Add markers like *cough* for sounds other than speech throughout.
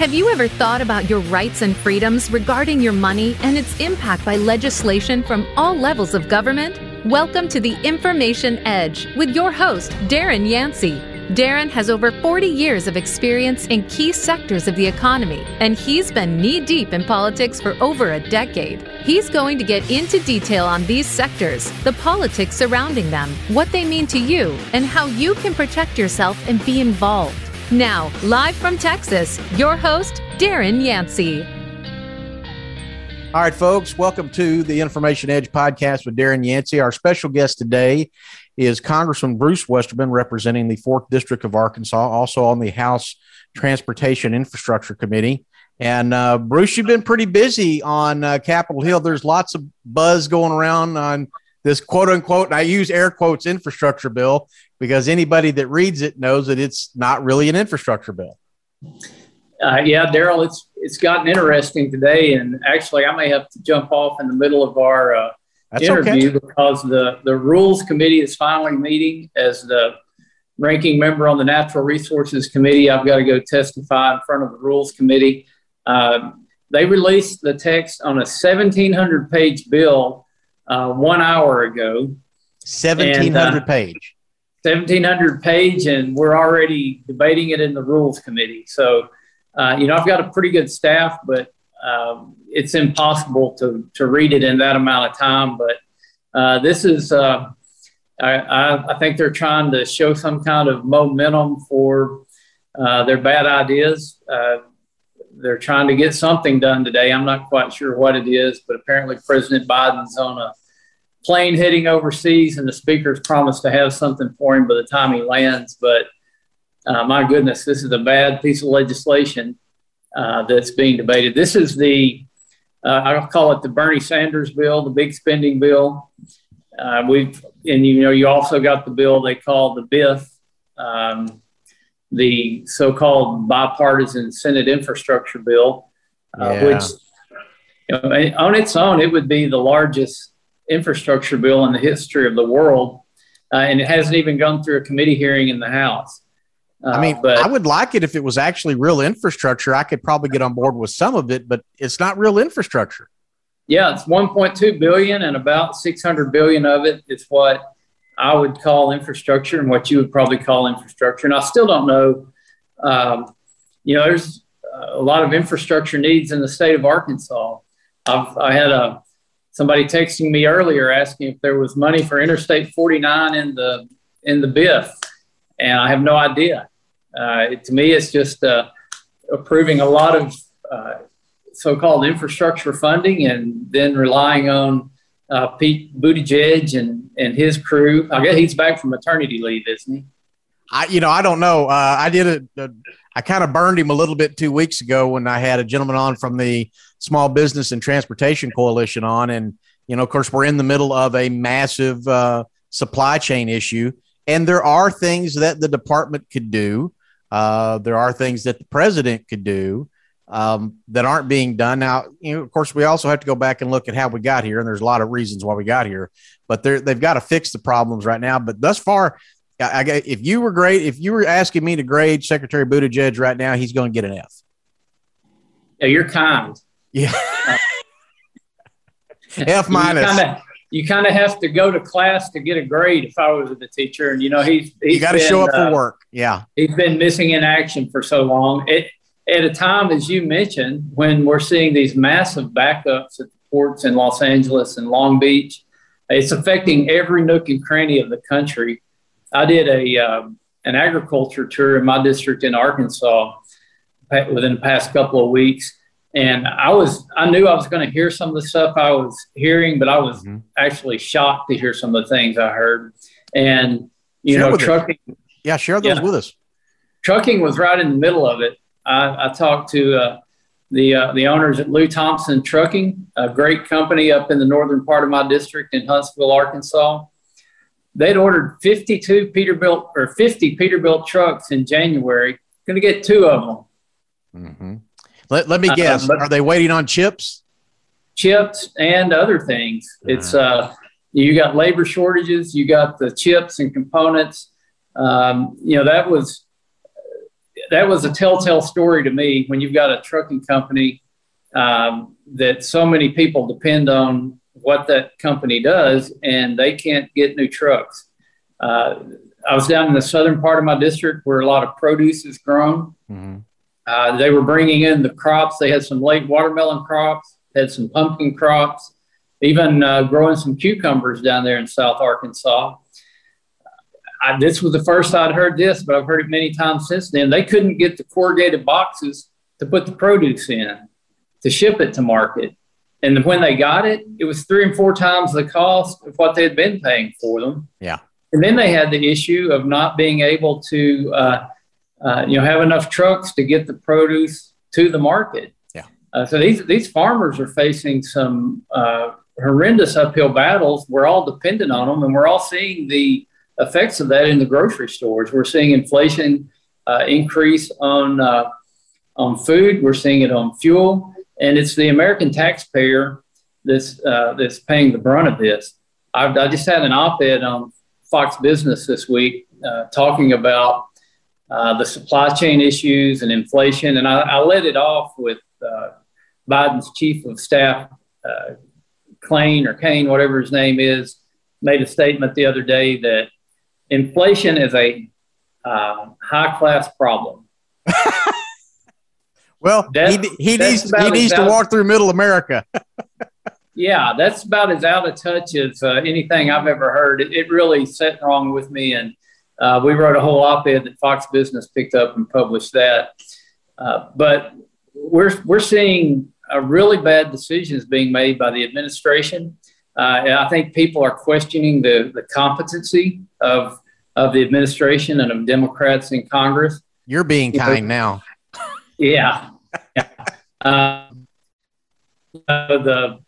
Have you ever thought about your rights and freedoms regarding your money and its impact by legislation from all levels of government? Welcome to the Information Edge with your host, Darren Yancey. Darren has over 40 years of experience in key sectors of the economy, and he's been knee deep in politics for over a decade. He's going to get into detail on these sectors, the politics surrounding them, what they mean to you, and how you can protect yourself and be involved. Now, live from Texas, your host, Darren Yancey. All right, folks, welcome to the Information Edge podcast with Darren Yancey. Our special guest today is Congressman Bruce Westerman, representing the 4th District of Arkansas, also on the House Transportation Infrastructure Committee. And uh, Bruce, you've been pretty busy on uh, Capitol Hill. There's lots of buzz going around on this quote unquote, and I use air quotes, infrastructure bill because anybody that reads it knows that it's not really an infrastructure bill. Uh, yeah, Daryl, it's it's gotten interesting today, and actually, I may have to jump off in the middle of our uh, interview okay. because the the Rules Committee is finally meeting. As the ranking member on the Natural Resources Committee, I've got to go testify in front of the Rules Committee. Uh, they released the text on a 1,700 page bill uh, one hour ago. 1,700 uh, page. 1700 page and we're already debating it in the rules committee so uh, you know i've got a pretty good staff but um, it's impossible to, to read it in that amount of time but uh, this is uh, I, I, think they're trying to show some kind of momentum for uh, their bad ideas uh, they're trying to get something done today i'm not quite sure what it is but apparently president biden's on a plane heading overseas, and the speaker's promised to have something for him by the time he lands. But uh, my goodness, this is a bad piece of legislation uh, that's being debated. This is the, uh, I'll call it the Bernie Sanders bill, the big spending bill. Uh, we've, and you know, you also got the bill they call the BIF, um, the so-called bipartisan Senate infrastructure bill, uh, yeah. which you know, on its own, it would be the largest infrastructure bill in the history of the world, uh, and it hasn't even gone through a committee hearing in the House. Uh, I mean, but, I would like it if it was actually real infrastructure. I could probably get on board with some of it, but it's not real infrastructure. Yeah, it's 1.2 billion, and about 600 billion of it is what I would call infrastructure, and what you would probably call infrastructure. And I still don't know. Um, you know, there's a lot of infrastructure needs in the state of Arkansas. I've, I had a somebody texting me earlier asking if there was money for Interstate 49 in the in the BIF, and I have no idea. Uh, it, to me, it's just uh, approving a lot of uh, so-called infrastructure funding, and then relying on uh, Pete Buttigieg and and his crew. I guess he's back from maternity leave, isn't he? I, you know, I don't know. Uh, I did it. I kind of burned him a little bit two weeks ago when I had a gentleman on from the Small Business and Transportation Coalition on, and you know, of course, we're in the middle of a massive uh, supply chain issue, and there are things that the department could do. Uh, there are things that the president could do um, that aren't being done now. You know, of course, we also have to go back and look at how we got here, and there's a lot of reasons why we got here. But they've got to fix the problems right now. But thus far, I, I, if you were great, if you were asking me to grade Secretary Buttigieg right now, he's going to get an F. Yeah, you're kind. Yeah. *laughs* F minus. You kind of have to go to class to get a grade. If I was the teacher, and you know he's, he's you got to show up uh, for work. Yeah, he's been missing in action for so long. It, at a time, as you mentioned, when we're seeing these massive backups at the ports in Los Angeles and Long Beach, it's affecting every nook and cranny of the country. I did a uh, an agriculture tour in my district in Arkansas within the past couple of weeks, and I was I knew I was going to hear some of the stuff I was hearing, but I was mm-hmm. actually shocked to hear some of the things I heard. And you share know, trucking. It. Yeah, share those yeah, with us. Trucking was right in the middle of it. I, I talked to uh, the uh, the owners at Lou Thompson Trucking, a great company up in the northern part of my district in Huntsville, Arkansas they'd ordered 52 Peterbilt or 50 Peterbilt trucks in January. Going to get two of them. Mm-hmm. Let, let me uh, guess. Uh, Are they waiting on chips? Chips and other things. Uh-huh. It's uh, you got labor shortages. You got the chips and components. Um, you know that was that was a telltale story to me when you've got a trucking company um, that so many people depend on what that company does and they can't get new trucks. Uh, I was down in the southern part of my district where a lot of produce is grown. Mm-hmm. Uh, they were bringing in the crops. They had some late watermelon crops, had some pumpkin crops, even uh, growing some cucumbers down there in South Arkansas. I, this was the first I'd heard this, but I've heard it many times since then. They couldn't get the corrugated boxes to put the produce in to ship it to market. And when they got it, it was three and four times the cost of what they had been paying for them. Yeah. And then they had the issue of not being able to, uh, uh, you know, have enough trucks to get the produce to the market. Yeah. Uh, so these these farmers are facing some uh, horrendous uphill battles. We're all dependent on them, and we're all seeing the effects of that in the grocery stores. We're seeing inflation uh, increase on uh, on food. We're seeing it on fuel, and it's the American taxpayer that's uh, that's paying the brunt of this. I've, i just had an op-ed on Fox Business this week uh, talking about uh, the supply chain issues and inflation, and I, I led it off with uh, Biden's chief of staff, Klain or Kane, whatever his name is, made a statement the other day that inflation is a uh, high class problem. Well, that, he, he needs he needs to walk through Middle America. *laughs* yeah, that's about as out of touch as uh, anything I've ever heard. It, it, really set wrong with me, and uh, we wrote a whole op-ed that Fox Business picked up and published that. Uh, but we're we're seeing a really bad decisions being made by the administration. Uh, and I think people are questioning the, the competency of of the administration and of Democrats in Congress. You're being kind now. Yeah. Uh, the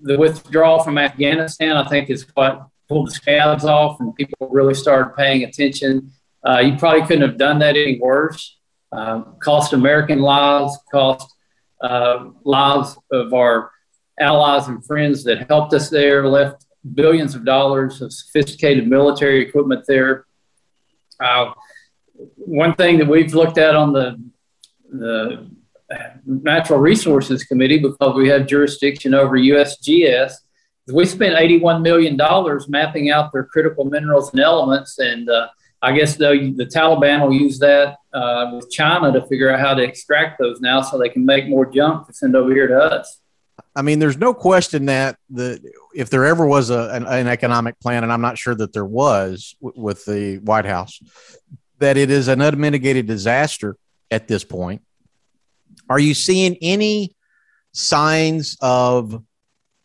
the withdrawal from Afghanistan, I think, is what pulled the scabs off, and people really started paying attention. Uh, you probably couldn't have done that any worse. Uh, cost American lives, cost uh, lives of our allies and friends that helped us there, left billions of dollars of sophisticated military equipment there. Uh, one thing that we've looked at on the, the Natural Resources Committee, because we have jurisdiction over USGS, we spent $81 million mapping out their critical minerals and elements. And uh, I guess the, the Taliban will use that uh, with China to figure out how to extract those now so they can make more junk to send over here to us. I mean, there's no question that the if there ever was a, an, an economic plan, and I'm not sure that there was w- with the White House, that it is an unmitigated disaster at this point. Are you seeing any signs of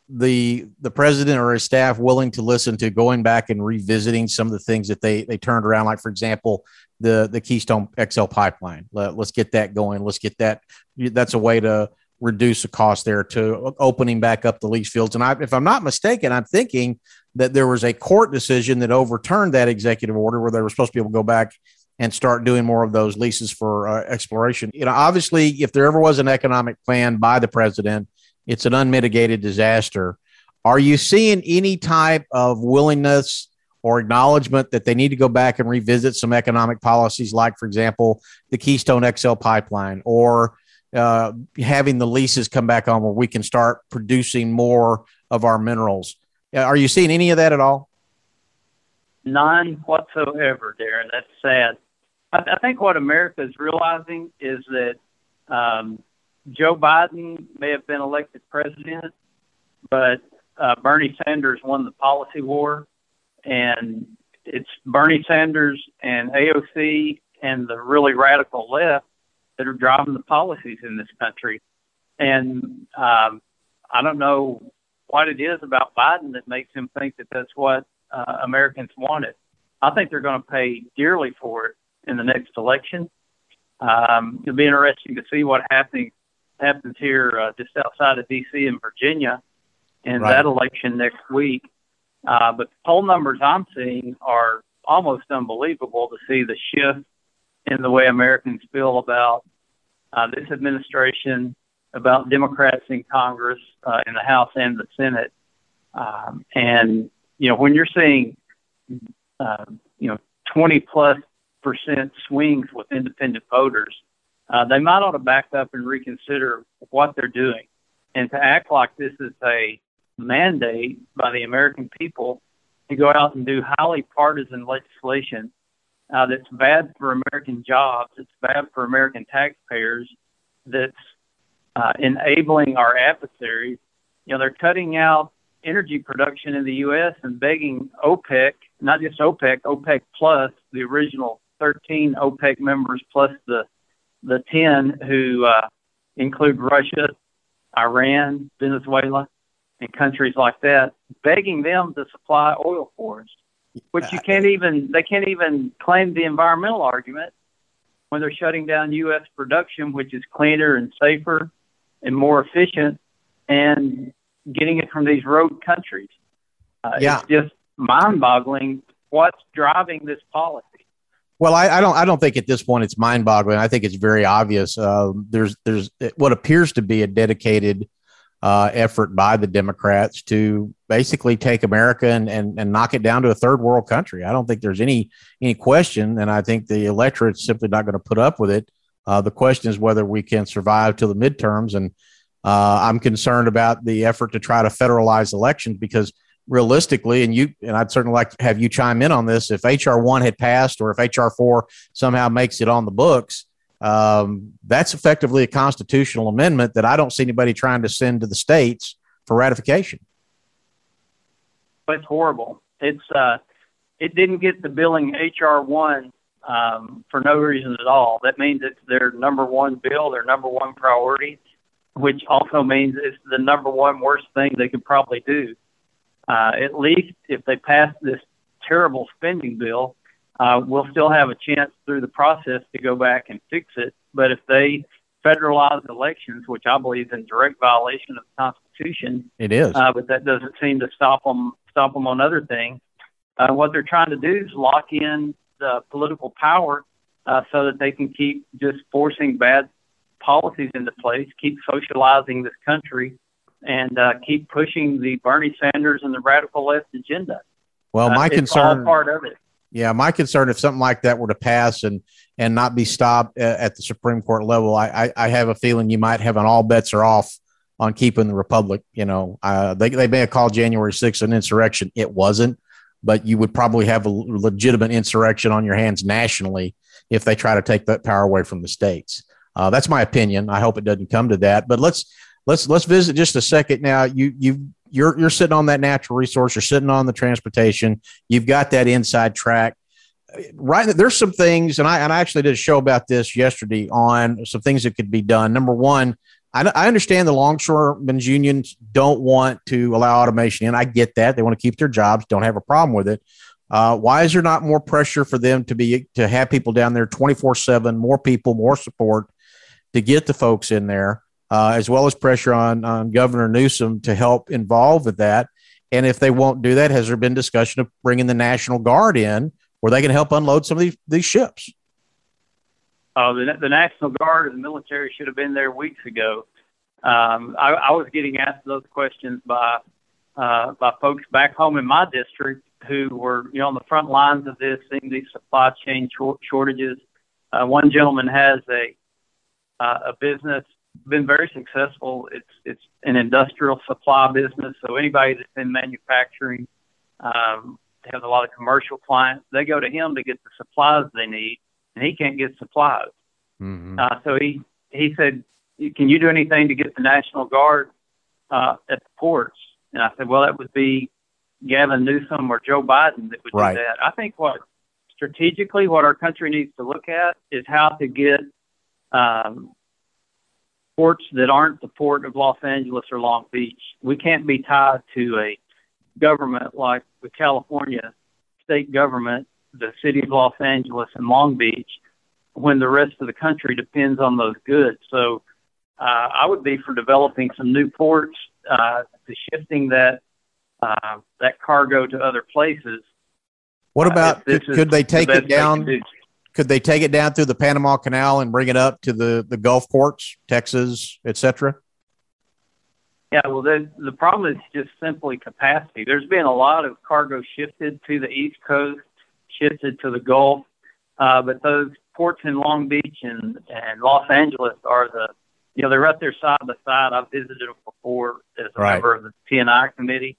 the the president or his staff willing to listen to going back and revisiting some of the things that they they turned around like for example the the keystone xl pipeline Let, us get that going let's get that that's a way to reduce the cost there to opening back up the lease fields. And I, if I'm not mistaken, I'm thinking that there was a court decision that overturned that executive order where they were supposed to be able to go back and start doing more of those leases for uh, exploration. You know, obviously, if there ever was an economic plan by the president, it's an unmitigated disaster. Are you seeing any type of willingness or acknowledgement that they need to go back and revisit some economic policies, like, for example, the Keystone XL pipeline or uh, having the leases come back on where we can start producing more of our minerals. Are you seeing any of that at all? None whatsoever, Darren. That's sad. I, I think what America is realizing is that um, Joe Biden may have been elected president, but uh, Bernie Sanders won the policy war, and it's Bernie Sanders and AOC and the really radical left that are driving the policies in this country. And um, I don't know what it is about Biden that makes him think that that's what uh, Americans wanted. I think they're going to pay dearly for it in the next election. Um, it'll be interesting to see what happens happens here uh, just outside of D.C. in Virginia in right. that election next week. Uh, but the poll numbers I'm seeing are almost unbelievable to see the shift in the way Americans feel about uh, this administration, about Democrats in Congress, uh, in the House and the Senate. Um, and, you know, when you're seeing, uh, you know, 20 plus percent swings with independent voters, uh, they might ought to back up and reconsider what they're doing. And to act like this is a mandate by the American people to go out and do highly partisan legislation uh, that's bad for American jobs, it's bad for American taxpayers, that's uh, enabling our adversaries. You know, they're cutting out energy production in the U.S. and begging OPEC, not just OPEC, OPEC plus the original 13 OPEC members plus the the 10 who uh, include Russia, Iran, Venezuela, and countries like that, begging them to supply oil for us, which you can't even they can't even claim the environmental argument when they're shutting down U.S. production, which is cleaner and safer and more efficient, and getting it from these rogue countries. Uh, yeah. It's just mind-boggling what's driving this policy. Well, I, I, don't. I don't think at this point it's mind-boggling. I think it's very obvious. Uh, there's there's what appears to be a dedicated uh, effort by the Democrats to basically take America and, and and knock it down to a third world country. I don't think there's any any question, and I think the electorate's simply not going to put up with it. Uh, the question is whether we can survive to the midterms, and uh, I'm concerned about the effort to try to federalize elections because realistically, and you and I'd certainly like to have you chime in on this. If HR one had passed, or if HR four somehow makes it on the books, um, that's effectively a constitutional amendment that I don't see anybody trying to send to the states for ratification. It's horrible. It's uh, it didn't get the billing HR one um, for no reason at all. That means it's their number one bill, their number one priority, which also means it's the number one worst thing they could probably do. Uh, at least if they pass this terrible spending bill, uh, we'll still have a chance through the process to go back and fix it. But if they federalize elections, which I believe is in direct violation of the Constitution, it is. Uh, but that doesn't seem to stop them stop them on other things. Uh, what they're trying to do is lock in the political power uh, so that they can keep just forcing bad policies into place, keep socializing this country, and uh, keep pushing the Bernie Sanders and the radical left agenda. Well, my uh, concern part of it. Yeah, my concern if something like that were to pass and and not be stopped at the Supreme Court level, I I, I have a feeling you might have an all bets are off on keeping the republic. You know, uh, they they may have called January 6th an insurrection. It wasn't, but you would probably have a legitimate insurrection on your hands nationally if they try to take that power away from the states. Uh, that's my opinion. I hope it doesn't come to that. But let's let's let's visit just a second now. You you you're you're sitting on that natural resource. You're sitting on the transportation. You've got that inside track. Right, there's some things, and I and I actually did a show about this yesterday on some things that could be done. Number one, I, I understand the longshoremen's unions don't want to allow automation in. I get that they want to keep their jobs, don't have a problem with it. Uh, why is there not more pressure for them to be to have people down there 24 7 more people more support to get the folks in there, uh, as well as pressure on, on Governor Newsom to help involve with that. And if they won't do that, has there been discussion of bringing the National Guard in where they can help unload some of these, these ships? Oh, the, the National Guard and the military should have been there weeks ago. Um, I, I was getting asked those questions by uh, by folks back home in my district who were, you know, on the front lines of this, seeing these supply chain shortages. Uh, one gentleman has a uh, a business been very successful. It's it's an industrial supply business, so anybody that's in manufacturing um, has a lot of commercial clients. They go to him to get the supplies they need, and he can't get supplies. Mm-hmm. Uh, so he he said, "Can you do anything to get the National Guard uh, at the ports?" And I said, "Well, that would be Gavin Newsom or Joe Biden that would right. do that." I think what strategically what our country needs to look at is how to get um, ports that aren't the port of Los Angeles or Long Beach. We can't be tied to a government like the California state government, the city of Los Angeles and Long Beach, when the rest of the country depends on those goods. So uh, I would be for developing some new ports, uh, to shifting that uh, that cargo to other places. What about uh, could, could they take the it down? Could they take it down through the Panama Canal and bring it up to the, the Gulf ports, Texas, etc.? Yeah, well, the the problem is just simply capacity. There's been a lot of cargo shifted to the East Coast, shifted to the Gulf, uh, but those ports in Long Beach and, and Los Angeles are the, you know, they're right there side by side. I've visited them before as a right. member of the T&I committee.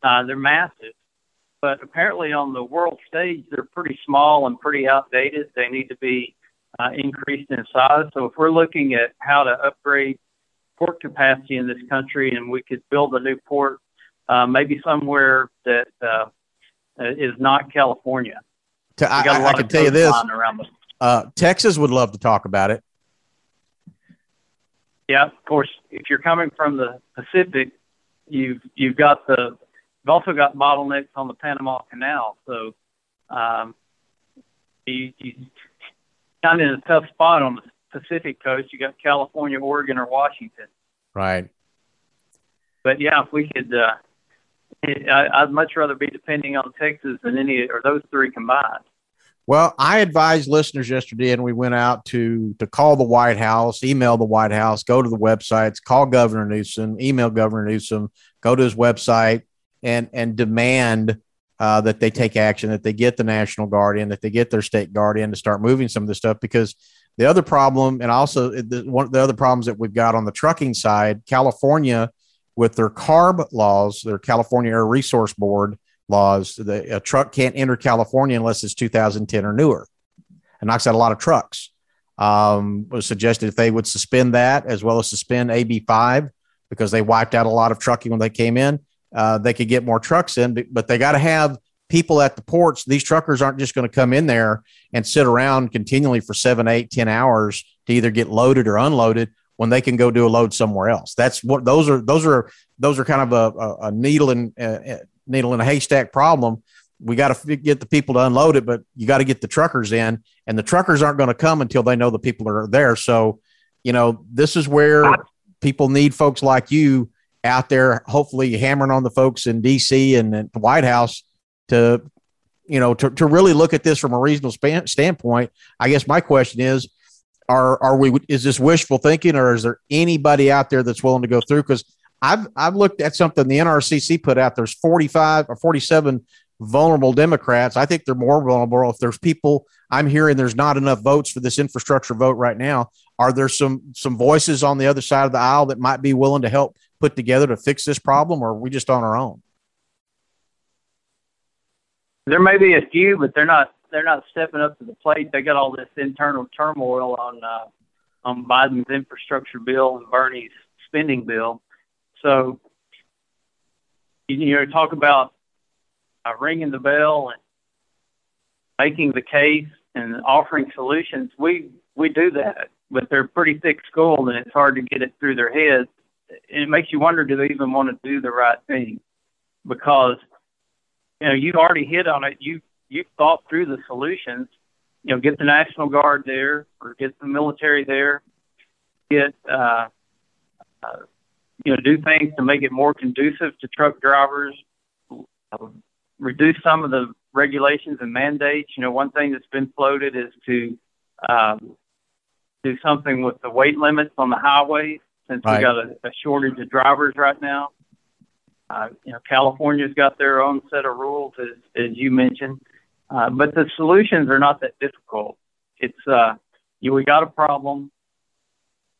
Uh, they're massive, but apparently on the world stage, they're pretty small and pretty outdated. They need to be uh, increased in size. So if we're looking at how to upgrade port capacity in this country and we could build a new port, uh, maybe somewhere that uh, is not California. To, I, I, I can tell you this uh, Texas would love to talk about it. Yeah, of course. If you're coming from the Pacific, you've you've got the you've also got bottlenecks on the Panama Canal. So um, you, you kind of in a tough spot on the Pacific coast. You got California, Oregon, or Washington. Right. But yeah, if we could, uh, I, I'd much rather be depending on Texas than any or those three combined. Well, I advised listeners yesterday, and we went out to to call the White House, email the White House, go to the websites, call Governor Newsom, email Governor Newsom, go to his website, and and demand uh, that they take action, that they get the National Guard in, that they get their state guardian to start moving some of this stuff. Because the other problem, and also the, one of the other problems that we've got on the trucking side, California, with their CARB laws, their California Air Resource Board laws. The, a truck can't enter California unless it's 2010 or newer. It knocks out a lot of trucks. Um, was suggested if they would suspend that as well as suspend AB5 because they wiped out a lot of trucking when they came in, uh, they could get more trucks in, but they got to have people at the ports. These truckers aren't just going to come in there and sit around continually for seven, eight, ten hours to either get loaded or unloaded when they can go do a load somewhere else. That's what those are. Those are those are kind of a, a, a needle in uh, needle in a haystack problem. We got to get the people to unload it, but you got to get the truckers in, and the truckers aren't going to come until they know the people are there. So, you know, this is where people need folks like you out there, hopefully hammering on the folks in DC and, the White House to, you know, to, to really look at this from a reasonable span, standpoint. I guess my question is, are are we? Is this wishful thinking, or is there anybody out there that's willing to go through? Because I've I've looked at something the NRCC put out. There's 45 or 47 vulnerable Democrats. I think they're more vulnerable if there's people. I'm hearing there's not enough votes for this infrastructure vote right now. Are there some some voices on the other side of the aisle that might be willing to help put together to fix this problem, or are we just on our own? There may be a few, but they're not they're not stepping up to the plate. They got all this internal turmoil on uh, on Biden's infrastructure bill and Bernie's spending bill so, you know, talk about uh, ringing the bell and making the case and offering solutions. We we do that, but they're pretty thick-skulled, and it's hard to get it through their heads. It makes you wonder: Do they even want to do the right thing? Because you know you've already hit on it. You you've thought through the solutions. You know, get the National Guard there, or get the military there, get uh, uh, you know, do things to make it more conducive to truck drivers, uh, reduce some of the regulations and mandates. You know, one thing that's been floated is to um, do something with the weight limits on the highways since right. we got a, a shortage of drivers right now. Uh, you know, California's got their own set of rules, as, as you mentioned, uh, but the solutions are not that difficult. It's uh, you, we got a problem.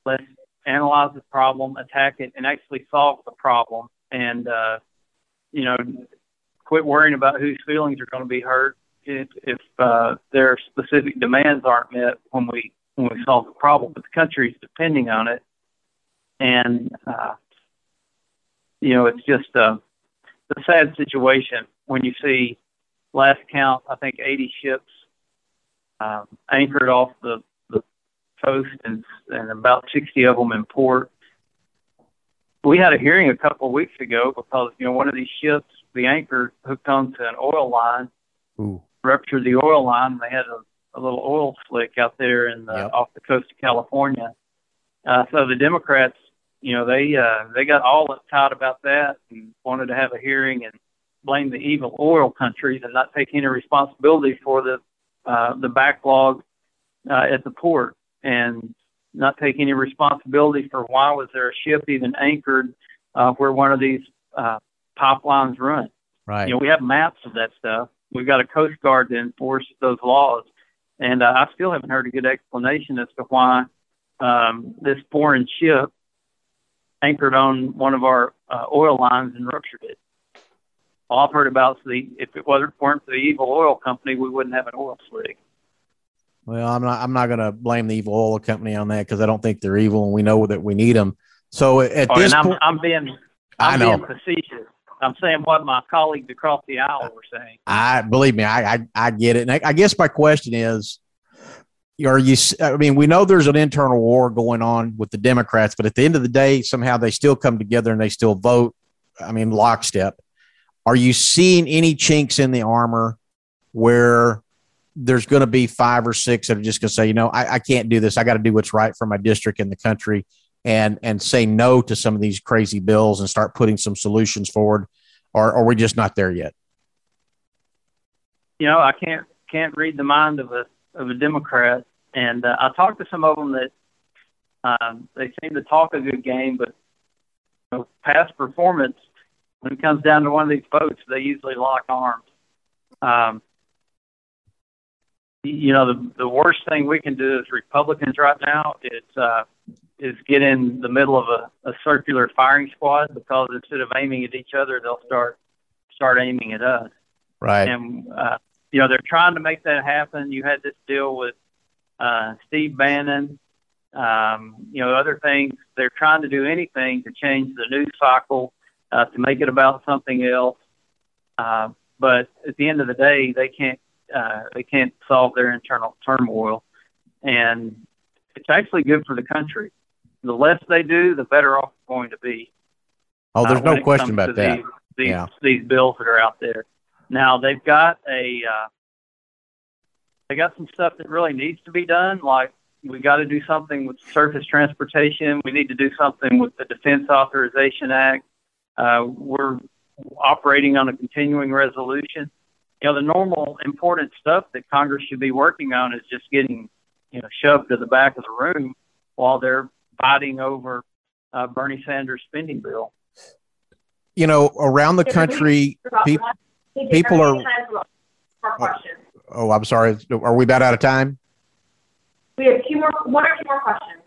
Let's analyze the problem, attack it, and actually solve the problem. And uh, you know, quit worrying about whose feelings are going to be hurt if, if uh, their specific demands aren't met when we when we solve the problem. But the country is depending on it, and uh, you know, it's just a, a sad situation when you see last count, I think 80 ships um, anchored off the the coast and, and about 60 of them in port. We had a hearing a couple of weeks ago because, you know, one of these ships, the anchor hooked onto an oil line, Ooh. ruptured the oil line. And they had a, a little oil slick out there in the, yep. off the coast of California. Uh, so the Democrats, you know, they uh, they got all uptight about that and wanted to have a hearing and blame the evil oil countries and not take any responsibility for the uh, the backlog uh, at the port and not take any responsibility for why was there a ship even anchored uh, where one of these uh, pipelines run. Right. You know, we have maps of that stuff. We've got a Coast Guard to enforce those laws, and uh, I still haven't heard a good explanation as to why um, this foreign ship anchored on one of our uh, oil lines and ruptured it. All I've heard about is the if it wasn't weren't for the evil oil company, we wouldn't have an oil slick. Well, I'm not. I'm not going to blame the evil oil company on that because I don't think they're evil, and we know that we need them. So at oh, this I'm, point, I'm being, I'm I know. being facetious. I'm saying what my colleagues across the aisle were saying. I believe me, I I, I get it, and I, I guess my question is, are you? I mean, we know there's an internal war going on with the Democrats, but at the end of the day, somehow they still come together and they still vote. I mean, lockstep. Are you seeing any chinks in the armor where there's going to be five or six that are just going to say, you know, I, I can't do this. I got to do what's right for my district and the country, and and say no to some of these crazy bills and start putting some solutions forward, or, are we just not there yet? You know, I can't can't read the mind of a of a Democrat, and uh, I talked to some of them that um, they seem to talk a good game, but you know, past performance when it comes down to one of these votes, they usually lock arms. Um, you know, the the worst thing we can do as Republicans right now is uh, is get in the middle of a, a circular firing squad because instead of aiming at each other, they'll start start aiming at us. Right. And uh, you know, they're trying to make that happen. You had this deal with uh, Steve Bannon. Um, you know, other things. They're trying to do anything to change the news cycle uh, to make it about something else. Uh, but at the end of the day, they can't uh, they can't solve their internal turmoil, and it's actually good for the country. The less they do, the better off it's going to be. Oh, there's uh, no question about that. These, these, Yeah. these bills that are out there. Now they've got a uh, they got some stuff that really needs to be done. Like we got to do something with surface transportation. We need to do something with the Defense Authorization Act. Uh, we're operating on a continuing resolution. You know, the normal important stuff that Congress should be working on is just getting you know shoved to the back of the room while they're fighting over uh, Bernie Sanders' spending bill. You know, around the country, people. people are- For questions. Oh, I'm sorry. Are we about out of time? We have two more, one or two more questions.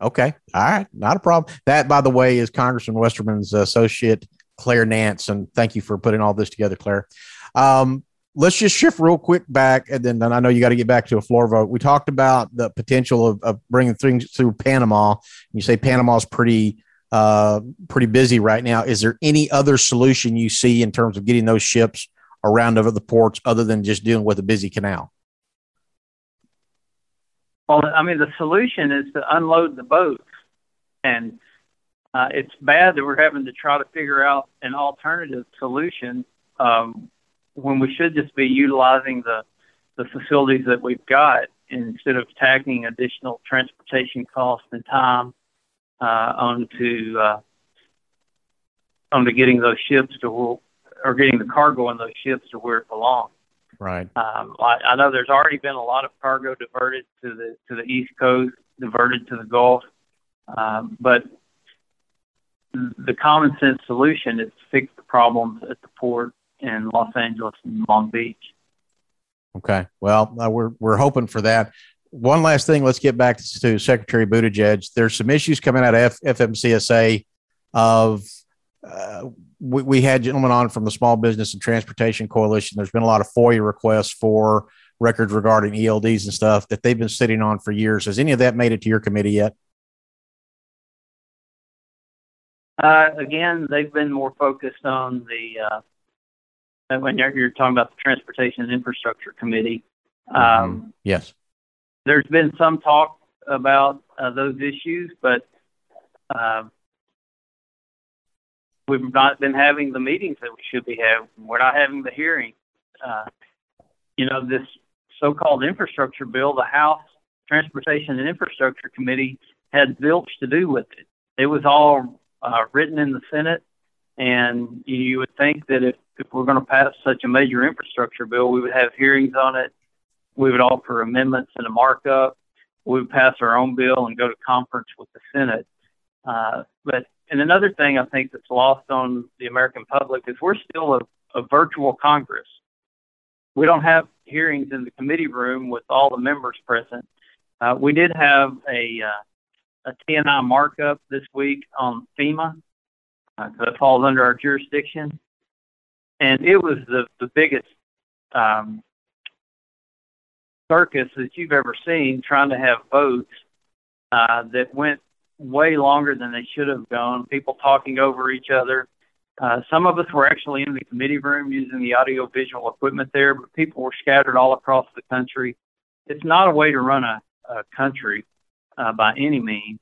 Okay. All right. Not a problem. That, by the way, is Congressman Westerman's associate, Claire Nance. And thank you for putting all this together, Claire. Um, let's just shift real quick back. And then, then I know you got to get back to a floor vote. We talked about the potential of, of bringing things through Panama. You say Panama's pretty, uh, pretty busy right now. Is there any other solution you see in terms of getting those ships around over the ports other than just dealing with a busy canal? Well, I mean, the solution is to unload the boats, and uh, it's bad that we're having to try to figure out an alternative solution um, when we should just be utilizing the the facilities that we've got instead of tagging additional transportation costs and time uh, onto uh, onto getting those ships to or getting the cargo on those ships to where it belongs. Right. Um, I, I know there's already been a lot of cargo diverted to the to the East Coast, diverted to the Gulf, um, but the common sense solution is to fix the problems at the port in Los Angeles and Long Beach. Okay. Well, uh, we're we're hoping for that. One last thing. Let's get back to Secretary Buttigieg. There's some issues coming out of F- FMCSA. Of uh, we, we had gentlemen on from the Small Business and Transportation Coalition. There's been a lot of FOIA requests for records regarding ELDs and stuff that they've been sitting on for years. Has any of that made it to your committee yet? Uh, again, they've been more focused on the uh, when you're, you're talking about the Transportation and Infrastructure Committee. Um, Yes. there's been some talk about uh, those issues, but um, we've not been having the meetings that we should be having. We're not having the hearing. Uh, you know, this so-called infrastructure bill, the House Transportation and Infrastructure Committee had zilch to do with it. It was all uh, written in the Senate, and you would think that if, if we're going to pass such a major infrastructure bill, we would have hearings on it. We would offer amendments and a markup. We would pass our own bill and go to conference with the Senate. Uh, but and another thing I think that's lost on the American public is we're still a, a virtual Congress. we don't have hearings in the committee room with all the members present. Uh, we did have a uh, a T&I markup this week on FEMA uh, that falls under our jurisdiction, and it was the the biggest um, circus that you've ever seen trying to have votes uh, that went way longer than they should have gone. People talking over each other. Uh, some of us were actually in the committee room using the audio visual equipment there, but people were scattered all across the country. It's not a way to run a, a country uh, by any means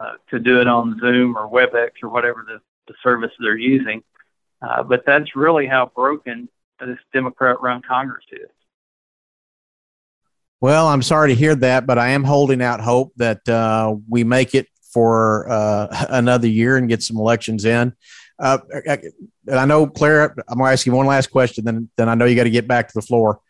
uh, to do it on Zoom or WebEx or whatever the, the service they're using. Uh, but that's really how broken this Democrat run Congress is. Well, I'm sorry to hear that, but I am holding out hope that uh, we make it for uh, *laughs* another year and get some elections in. Uh, I know, Claire, I'm going to ask you one last question, then, then I know you got to get back to the floor.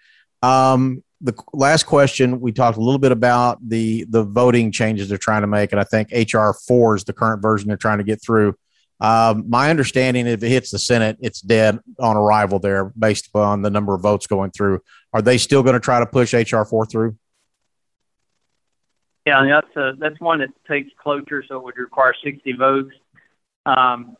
Um, the last question, we talked a little bit about the the voting changes they're trying to make, and I think HR four is the current version they're trying to get through. Um, my understanding, if it hits the Senate, it's dead on arrival there, based upon the number of votes going through. Are they still going to try to push HR four through? Yeah, that's a, that's one that takes cloture, so it would require 60 votes. Um,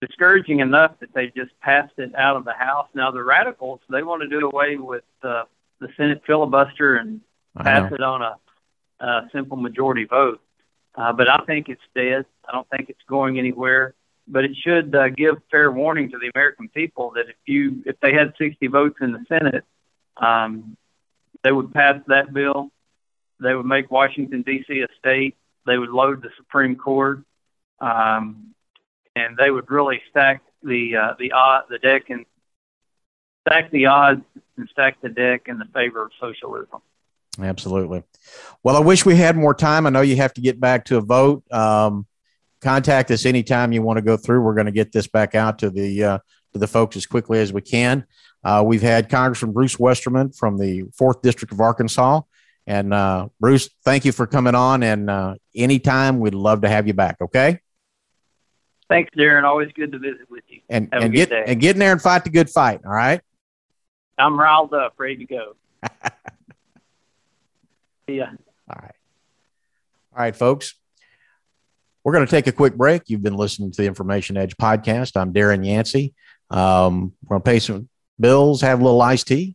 discouraging enough that they just passed it out of the House. Now the radicals they want to do away with uh, the Senate filibuster and pass it on a, a simple majority vote. Uh, but I think it's dead. I don't think it's going anywhere. But it should uh, give fair warning to the American people that if you if they had 60 votes in the Senate, um, they would pass that bill. They would make Washington D.C. a state. They would load the Supreme Court. Um, and they would really stack the uh, the odd the deck and stack the odds and stack the deck in the favor of socialism. Absolutely. Well, I wish we had more time. I know you have to get back to a vote. Um, contact us anytime you want to go through. We're going to get this back out to the uh, to the folks as quickly as we can. Uh, we've had Congressman Bruce Westerman from the Fourth District of Arkansas, and uh, Bruce, thank you for coming on. And uh, anytime, we'd love to have you back. Okay. Thanks, Darren. Always good to visit with you. And Have and get day. and get in there and fight the good fight. All right. I'm riled up, ready to go. *laughs* yeah. All right. All right, folks. We're going to take a quick break. You've been listening to the Information Edge podcast. I'm Darren Yancey. Um, we're going to pay some bills, have a little iced tea.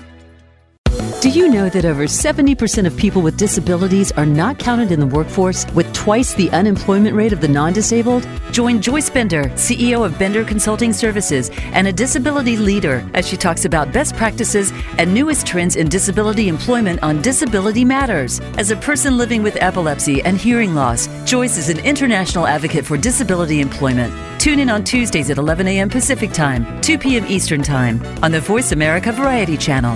Do you know that over 70% of people with disabilities are not counted in the workforce with twice the unemployment rate of the non disabled? Join Joyce Bender, CEO of Bender Consulting Services and a disability leader, as she talks about best practices and newest trends in disability employment on Disability Matters. As a person living with epilepsy and hearing loss, Joyce is an international advocate for disability employment. Tune in on Tuesdays at 11 a.m. Pacific Time, 2 p.m. Eastern Time on the Voice America Variety Channel.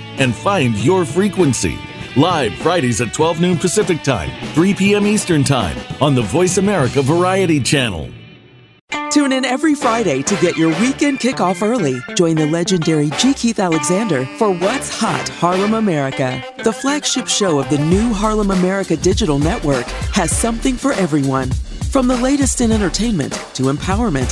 and find your frequency. Live Fridays at 12 noon Pacific Time, 3 p.m. Eastern Time on the Voice America Variety Channel. Tune in every Friday to get your weekend kickoff early. Join the legendary G. Keith Alexander for What's Hot Harlem America. The flagship show of the new Harlem America Digital Network has something for everyone. From the latest in entertainment to empowerment,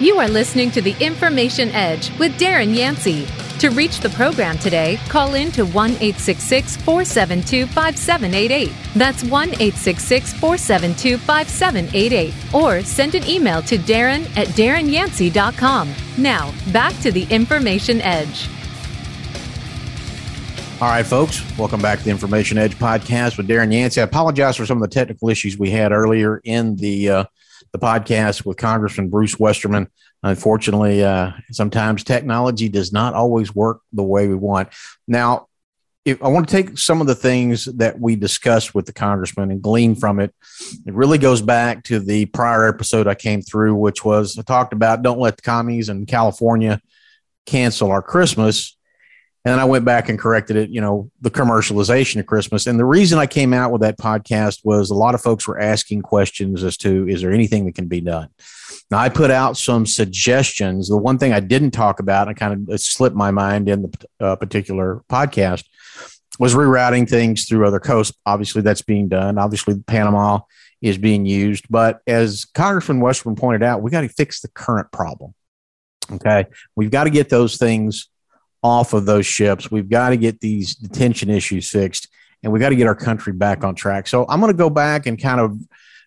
You are listening to the Information Edge with Darren Yancey. To reach the program today, call in to 1 866 472 5788. That's 1 866 472 5788. Or send an email to Darren at darrenyancey.com. Now, back to the Information Edge. All right, folks, welcome back to the Information Edge podcast with Darren Yancey. I apologize for some of the technical issues we had earlier in the uh, the podcast with Congressman Bruce Westerman. Unfortunately, uh, sometimes technology does not always work the way we want. Now, if I want to take some of the things that we discussed with the congressman and glean from it, it really goes back to the prior episode I came through, which was I talked about don't let the commies in California cancel our Christmas. And then I went back and corrected it, you know, the commercialization of Christmas. And the reason I came out with that podcast was a lot of folks were asking questions as to is there anything that can be done? Now, I put out some suggestions. The one thing I didn't talk about, I kind of slipped my mind in the uh, particular podcast, was rerouting things through other coasts. Obviously, that's being done. Obviously, Panama is being used. But as Congressman Westerman pointed out, we got to fix the current problem. Okay. We've got to get those things off of those ships. We've got to get these detention issues fixed and we've got to get our country back on track. So I'm going to go back and kind of,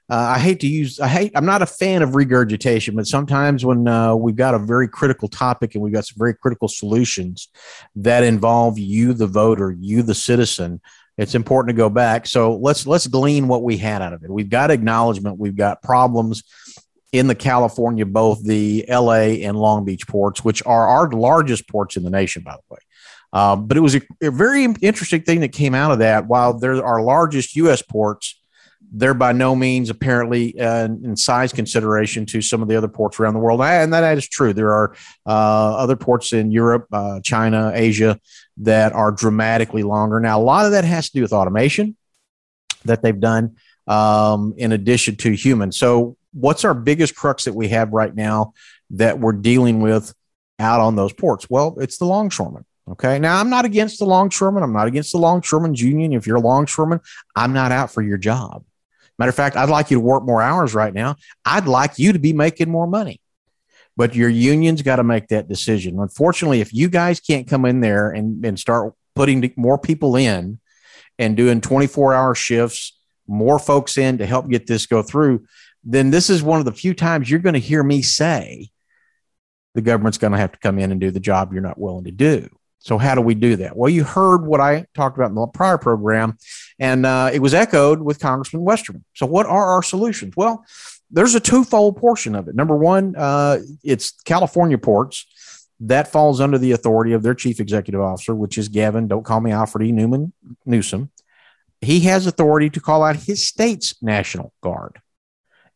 uh, I hate to use, I hate, I'm not a fan of regurgitation, but sometimes when uh, we've got a very critical topic and we've got some very critical solutions that involve you, the voter, you, the citizen, it's important to go back. So let's let's glean what we had out of it. We've got acknowledgement. We've got problems in the California, both the LA and Long Beach ports, which are our largest ports in the nation, by the way. Um, but it was a, a, very interesting thing that came out of that. While they're our largest U.S. ports, they're by no means apparently uh, in size consideration to some of the other ports around the world. And that is true. There are uh, other ports in Europe, uh, China, Asia that are dramatically longer. Now, a lot of that has to do with automation that they've done um, in addition to human. So what's our biggest crux that we have right now that we're dealing with out on those ports? Well, it's the longshoremen. Okay. Now, I'm not against the longshoremen. I'm not against the longshoremen's union. If you're a longshoreman, I'm not out for your job. Matter of fact, I'd like you to work more hours right now. I'd like you to be making more money. But your union's got to make that decision. Unfortunately, if you guys can't come in there and, and start putting more people in and doing 24 hour shifts, more folks in to help get this go through, then this is one of the few times you're going to hear me say the government's going to have to come in and do the job you're not willing to do. So, how do we do that? Well, you heard what I talked about in the prior program, and uh, it was echoed with Congressman Westerman. So, what are our solutions? Well, there's a twofold portion of it. Number one, uh, it's California ports. That falls under the authority of their chief executive officer, which is Gavin, don't call me Alfred E. Neuman Newsom. He has authority to call out his state's National Guard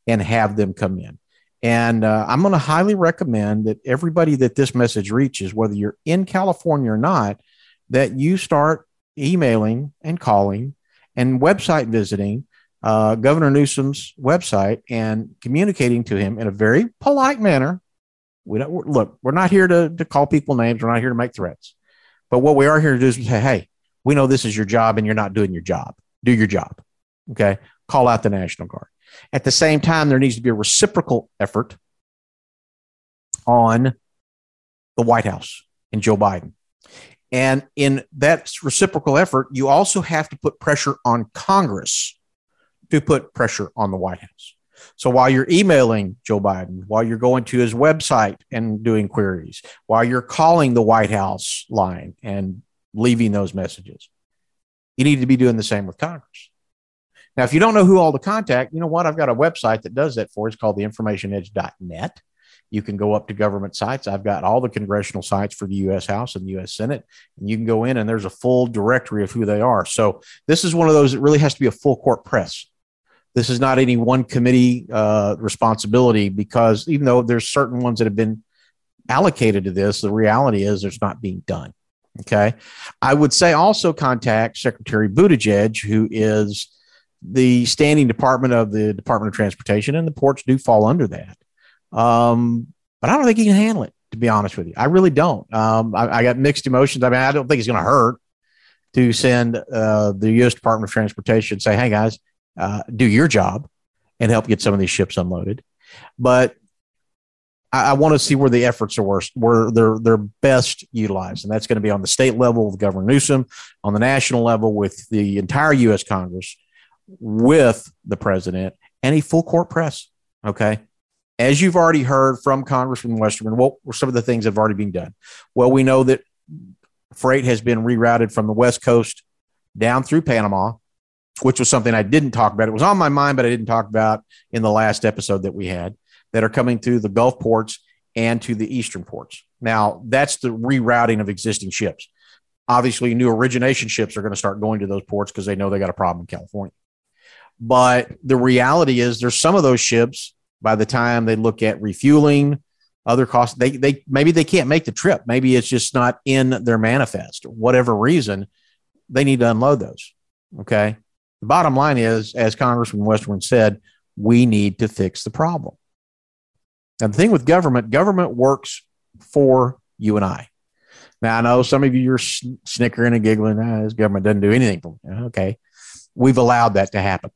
and have them come in. And uh, I'm going to highly recommend that everybody that this message reaches, whether you're in California or not, that you start emailing and calling and website visiting uh, Governor Newsom's website and communicating to him in a very polite manner. We don't look. We're not here to, to call people names. We're not here to make threats. But what we are here to do is say, hey, we know this is your job and you're not doing your job. Do your job. Okay. Call out the National Guard. At the same time, there needs to be a reciprocal effort on the White House and Joe Biden. And in that reciprocal effort, you also have to put pressure on Congress to put pressure on the White House. So while you're emailing Joe Biden, while you're going to his website and doing queries, while you're calling the White House line and leaving those messages, you need to be doing the same with Congress. Now, if you don't know who all to contact, you know what? I've got a website that does that for. It's called the informationedge.net. You can go up to government sites. I've got all the congressional sites for the U.S. House and the U.S. Senate. And you can go in and there's a full directory of who they are. So this is one of those that really has to be a full court press. This is not any one committee uh, responsibility because even though there's certain ones that have been allocated to this, the reality is it's not being done. Okay. I would say also contact Secretary Buttigieg, who is the standing department of the Department of Transportation, and the ports do fall under that. Um, but I don't think he can handle it, to be honest with you. I really don't. Um, I, I, got mixed emotions. I mean, I don't think it's going to hurt to send uh, the U.S. Department of Transportation say, "Hey guys, uh, do your job and help get some of these ships unloaded." But I, I want to see where the efforts are worst, where they're they're best utilized, and that's going to be on the state level with Governor Newsom, on the national level with the entire U.S. Congress, with the president, and a full court press. Okay, as you've already heard from Congressman Westerman, what were some of the things that have already been done? Well, we know that freight has been rerouted from the West Coast down through Panama, which was something I didn't talk about. It was on my mind, but I didn't talk about in the last episode that we had that are coming through the Gulf ports and to the eastern ports. Now, that's the rerouting of existing ships. Obviously, new origination ships are going to start going to those ports because they know they got a problem in California. But the reality is, there's some of those ships by the time they look at refueling, other costs, they, they maybe they can't make the trip. Maybe it's just not in their manifest, whatever reason, they need to unload those. Okay. The bottom line is, as Congressman Westerman said, we need to fix the problem. Now, the thing with government, government works for you and I. Now, I know some of you are snickering and giggling. Ah, this government doesn't do anything for me. Okay. We've allowed that to happen.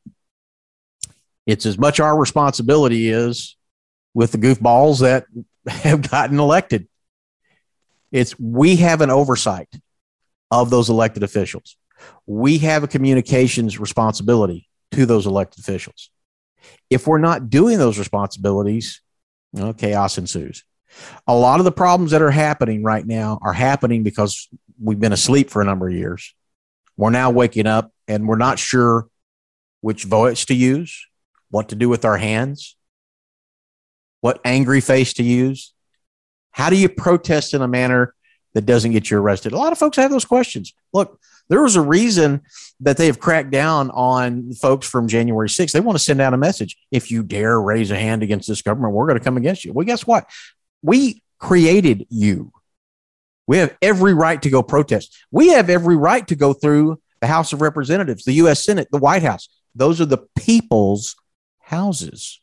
It's as much our responsibility is with the goofballs that *laughs* have gotten elected. It's we have an oversight of those elected officials. We have a communications responsibility to those elected officials. If we're not doing those responsibilities, well, chaos ensues. A lot of the problems that are happening right now are happening because we've been asleep for a number of years. We're now waking up and we're not sure which voice to use what to do with our hands, what angry face to use. How do you protest in a manner that doesn't get you arrested? A lot of folks have those questions. Look, there was a reason that they have cracked down on folks from January 6th. They want to send out a message. If you dare raise a hand against this government, we're going to come against you. Well, guess what? We created you. We have every right to go protest. We have every right to go through the House of Representatives, the U.S. Senate, the White House. Those are the people's houses.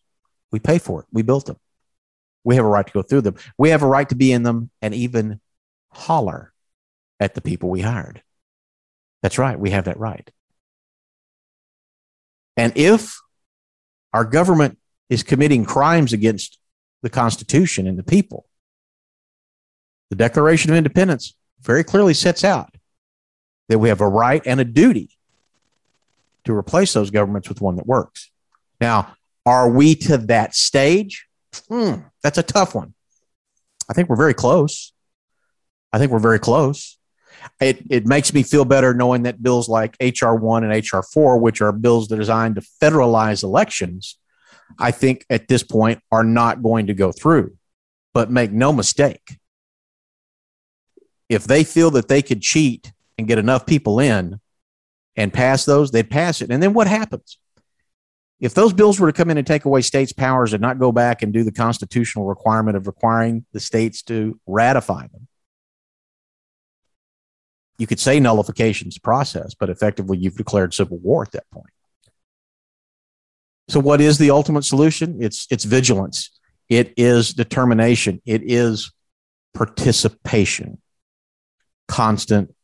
We pay for it. We built them. We have a right to go through them. We have a right to be in them and even holler at the people we hired. That's right. We have that right. And if our government is committing crimes against the Constitution and the people, the Declaration of Independence very clearly sets out that we have a right and a duty to replace those governments with one that works. Now, are we to that stage? Hmm, that's a tough one. I think we're very close. I think we're very close. It, it makes me feel better knowing that bills like HR 1 and HR 4, which are bills designed to federalize elections, I think at this point are not going to go through. But make no mistake, if they feel that they could cheat and get enough people in and pass those, they'd pass it. And then what happens? if those bills were to come in and take away states' powers and not go back and do the constitutional requirement of requiring the states to ratify them, you could say nullification's process, but effectively you've declared civil war at that point. So, what is the ultimate solution? It's it's vigilance. It is determination. It is participation, constant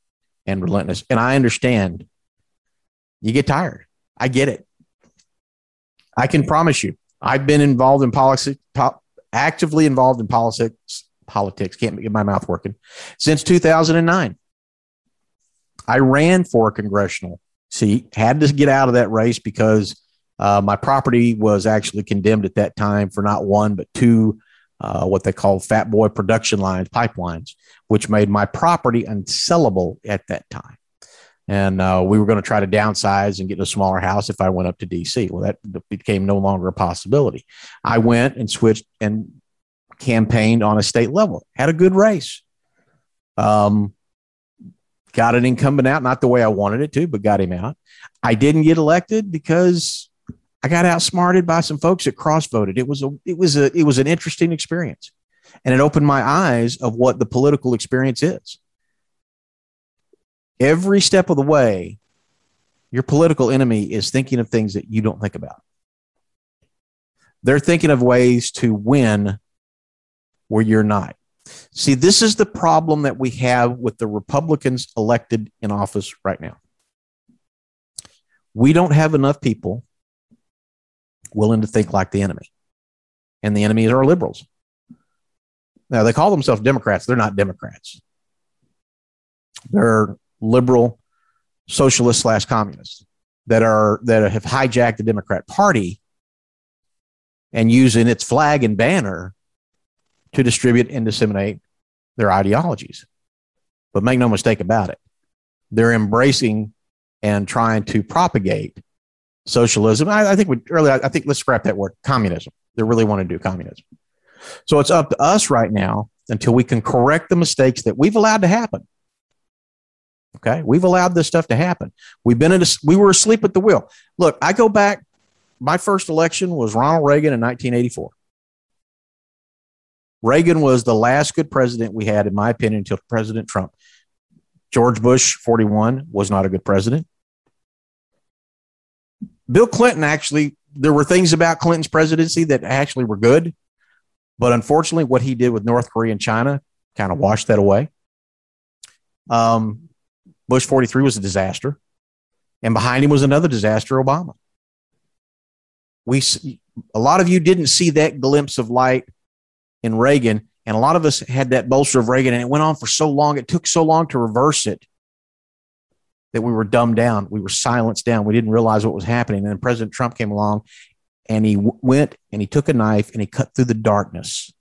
and relentless. And I understand you get tired. I get it. I can promise you, I've been involved in politics, po- actively involved in politics, politics, can't get my mouth working, since 2009. I ran for a congressional seat, had to get out of that race because Uh, my property was actually condemned at that time for not one, but two, uh, what they call fat boy production lines, pipelines, which made my property unsellable at that time. And uh, we were going to try to downsize and get a smaller house if I went up to DC. Well, that became no longer a possibility. I went and switched and campaigned on a state level, had a good race. Um, got an incumbent out, not the way I wanted it to, but got him out. I didn't get elected because I got outsmarted by some folks that cross voted. It was a it was a it was an interesting experience. And it opened my eyes of what the political experience is. Every step of the way, your political enemy is thinking of things that you don't think about. They're thinking of ways to win where you're not. See, this is the problem that we have with the Republicans elected in office right now. We don't have enough people willing to think like the enemy. And the enemies are liberals. Now, they call themselves Democrats. They're not Democrats. They're liberal socialists slash communists that are that have hijacked the Democrat Party and using its flag and banner to distribute and disseminate their ideologies. But make no mistake about it, they're embracing and trying to propagate socialism. I, I think we earlier, I think let's scrap that word, communism. They really want to do communism. So it's up to us right now until we can correct the mistakes that we've allowed to happen. Okay, we've allowed this stuff to happen. We've been in a, we were asleep at the wheel. Look, I go back. My first election was Ronald Reagan in 1984. Reagan was the last good president we had, in my opinion, until President Trump. George Bush, 41, was not a good president. Bill Clinton actually, there were things about Clinton's presidency that actually were good. But unfortunately, what he did with North Korea and China kind of washed that away. Um, Bush 43 was a disaster. And behind him was another disaster, Obama. We, a lot of you didn't see that glimpse of light in Reagan. And a lot of us had that bolster of Reagan, and it went on for so long. It took so long to reverse it that we were dumbed down. We were silenced down. We didn't realize what was happening. And then President Trump came along and he w- went and he took a knife and he cut through the darkness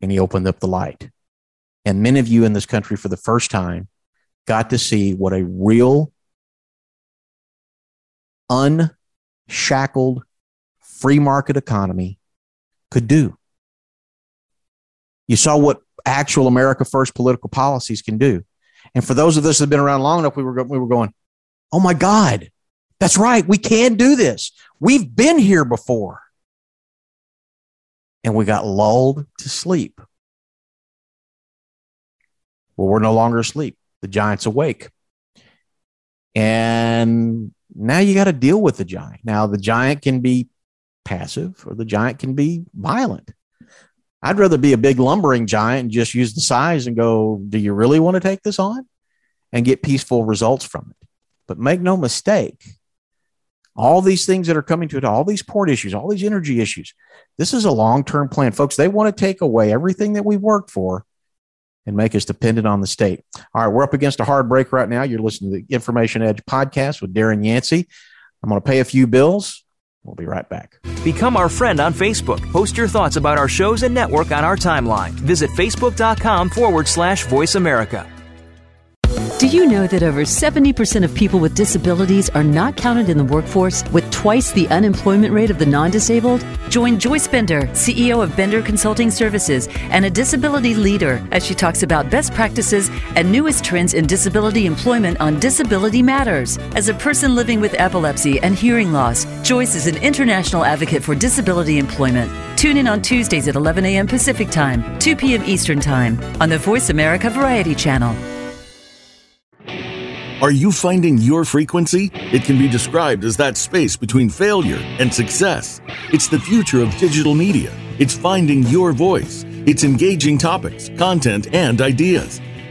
and he opened up the light. And many of you in this country, for the first time, got to see what a real, unshackled free market economy could do. You saw what actual America First political policies can do. And for those of us that have been around long enough, we were, we were going, oh my God, that's right. We can do this. We've been here before. And we got lulled to sleep. Well, we're no longer asleep. The giant's awake. And now you got to deal with the giant. Now, the giant can be passive or the giant can be violent. I'd rather be a big lumbering giant and just use the size and go, do you really want to take this on? And get peaceful results from it. But make no mistake, all these things that are coming to it, all these port issues, all these energy issues, this is a long term plan. Folks, they want to take away everything that we've worked for and make us dependent on the state. All right, we're up against a hard break right now. You're listening to the Information Edge podcast with Darren Yancey. I'm going to pay a few bills. We'll be right back. Become our friend on Facebook. Post your thoughts about our shows and network on our timeline. Visit facebook.com forward slash voice America. Do you know that over 70% of people with disabilities are not counted in the workforce with twice the unemployment rate of the non disabled? Join Joyce Bender, CEO of Bender Consulting Services and a disability leader, as she talks about best practices and newest trends in disability employment on Disability Matters. As a person living with epilepsy and hearing loss, Joyce is an international advocate for disability employment. Tune in on Tuesdays at 11 a.m. Pacific Time, 2 p.m. Eastern Time on the Voice America Variety Channel. Are you finding your frequency? It can be described as that space between failure and success. It's the future of digital media. It's finding your voice. It's engaging topics, content, and ideas.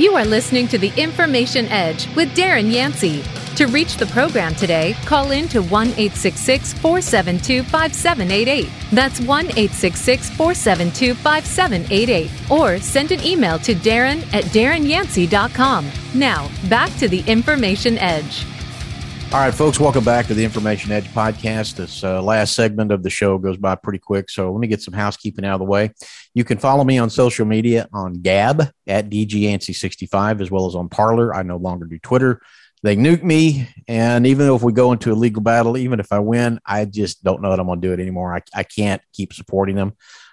You are listening to the Information Edge with Darren Yancey. To reach the program today, call in to 1 866 472 5788. That's 1 866 472 5788. Or send an email to Darren at darrenyancey.com. Now, back to the Information Edge. All right, folks, welcome back to the Information Edge podcast. This uh, last segment of the show goes by pretty quick, so let me get some housekeeping out of the way. You can follow me on social media on Gab at DGANSI65, as well as on Parler. I no longer do Twitter. They nuke me, and even though if we go into a legal battle, even if I win, I just don't know that I'm going to do it anymore. I, I can't keep supporting them.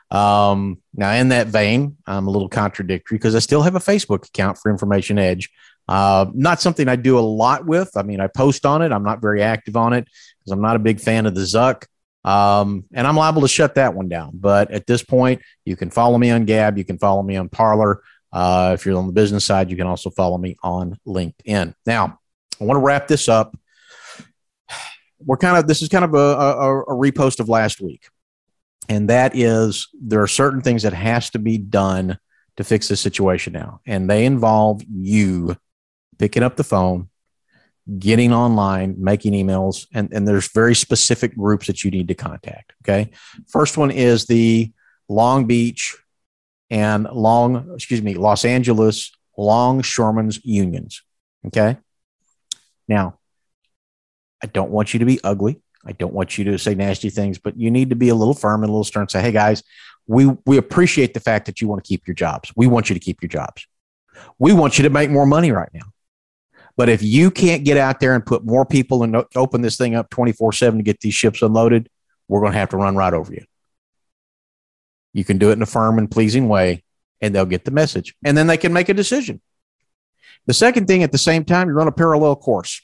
Um, now, in that vein, I'm a little contradictory because I still have a Facebook account for Information Edge. Uh, not something I do a lot with. I mean, I post on it. I'm not very active on it because I'm not a big fan of the Zuck. Um, and I'm liable to shut that one down. But at this point, you can follow me on Gab. You can follow me on Parler. Uh, if you're on the business side, you can also follow me on LinkedIn. Now, I want to wrap this up. We're kind of, this is kind of a, a, a repost of last week. And that is there are certain things that has to be done to fix this situation now. And they involve you picking up the phone, getting online, making emails, and, and there's very specific groups that you need to contact. Okay. First one is the Long Beach and Long, excuse me, Los Angeles Longshoremen's Unions. Okay. Now, I don't want you to be ugly. I don't want you to say nasty things, but you need to be a little firm and a little stern. Say, hey guys, we we appreciate the fact that you want to keep your jobs. We want you to keep your jobs. We want you to make more money right now. But if you can't get out there and put more people and open this thing up 24 7 to get these ships unloaded, we're going to have to run right over you. You can do it in a firm and pleasing way, and they'll get the message. And then they can make a decision. The second thing at the same time, you're on a parallel course.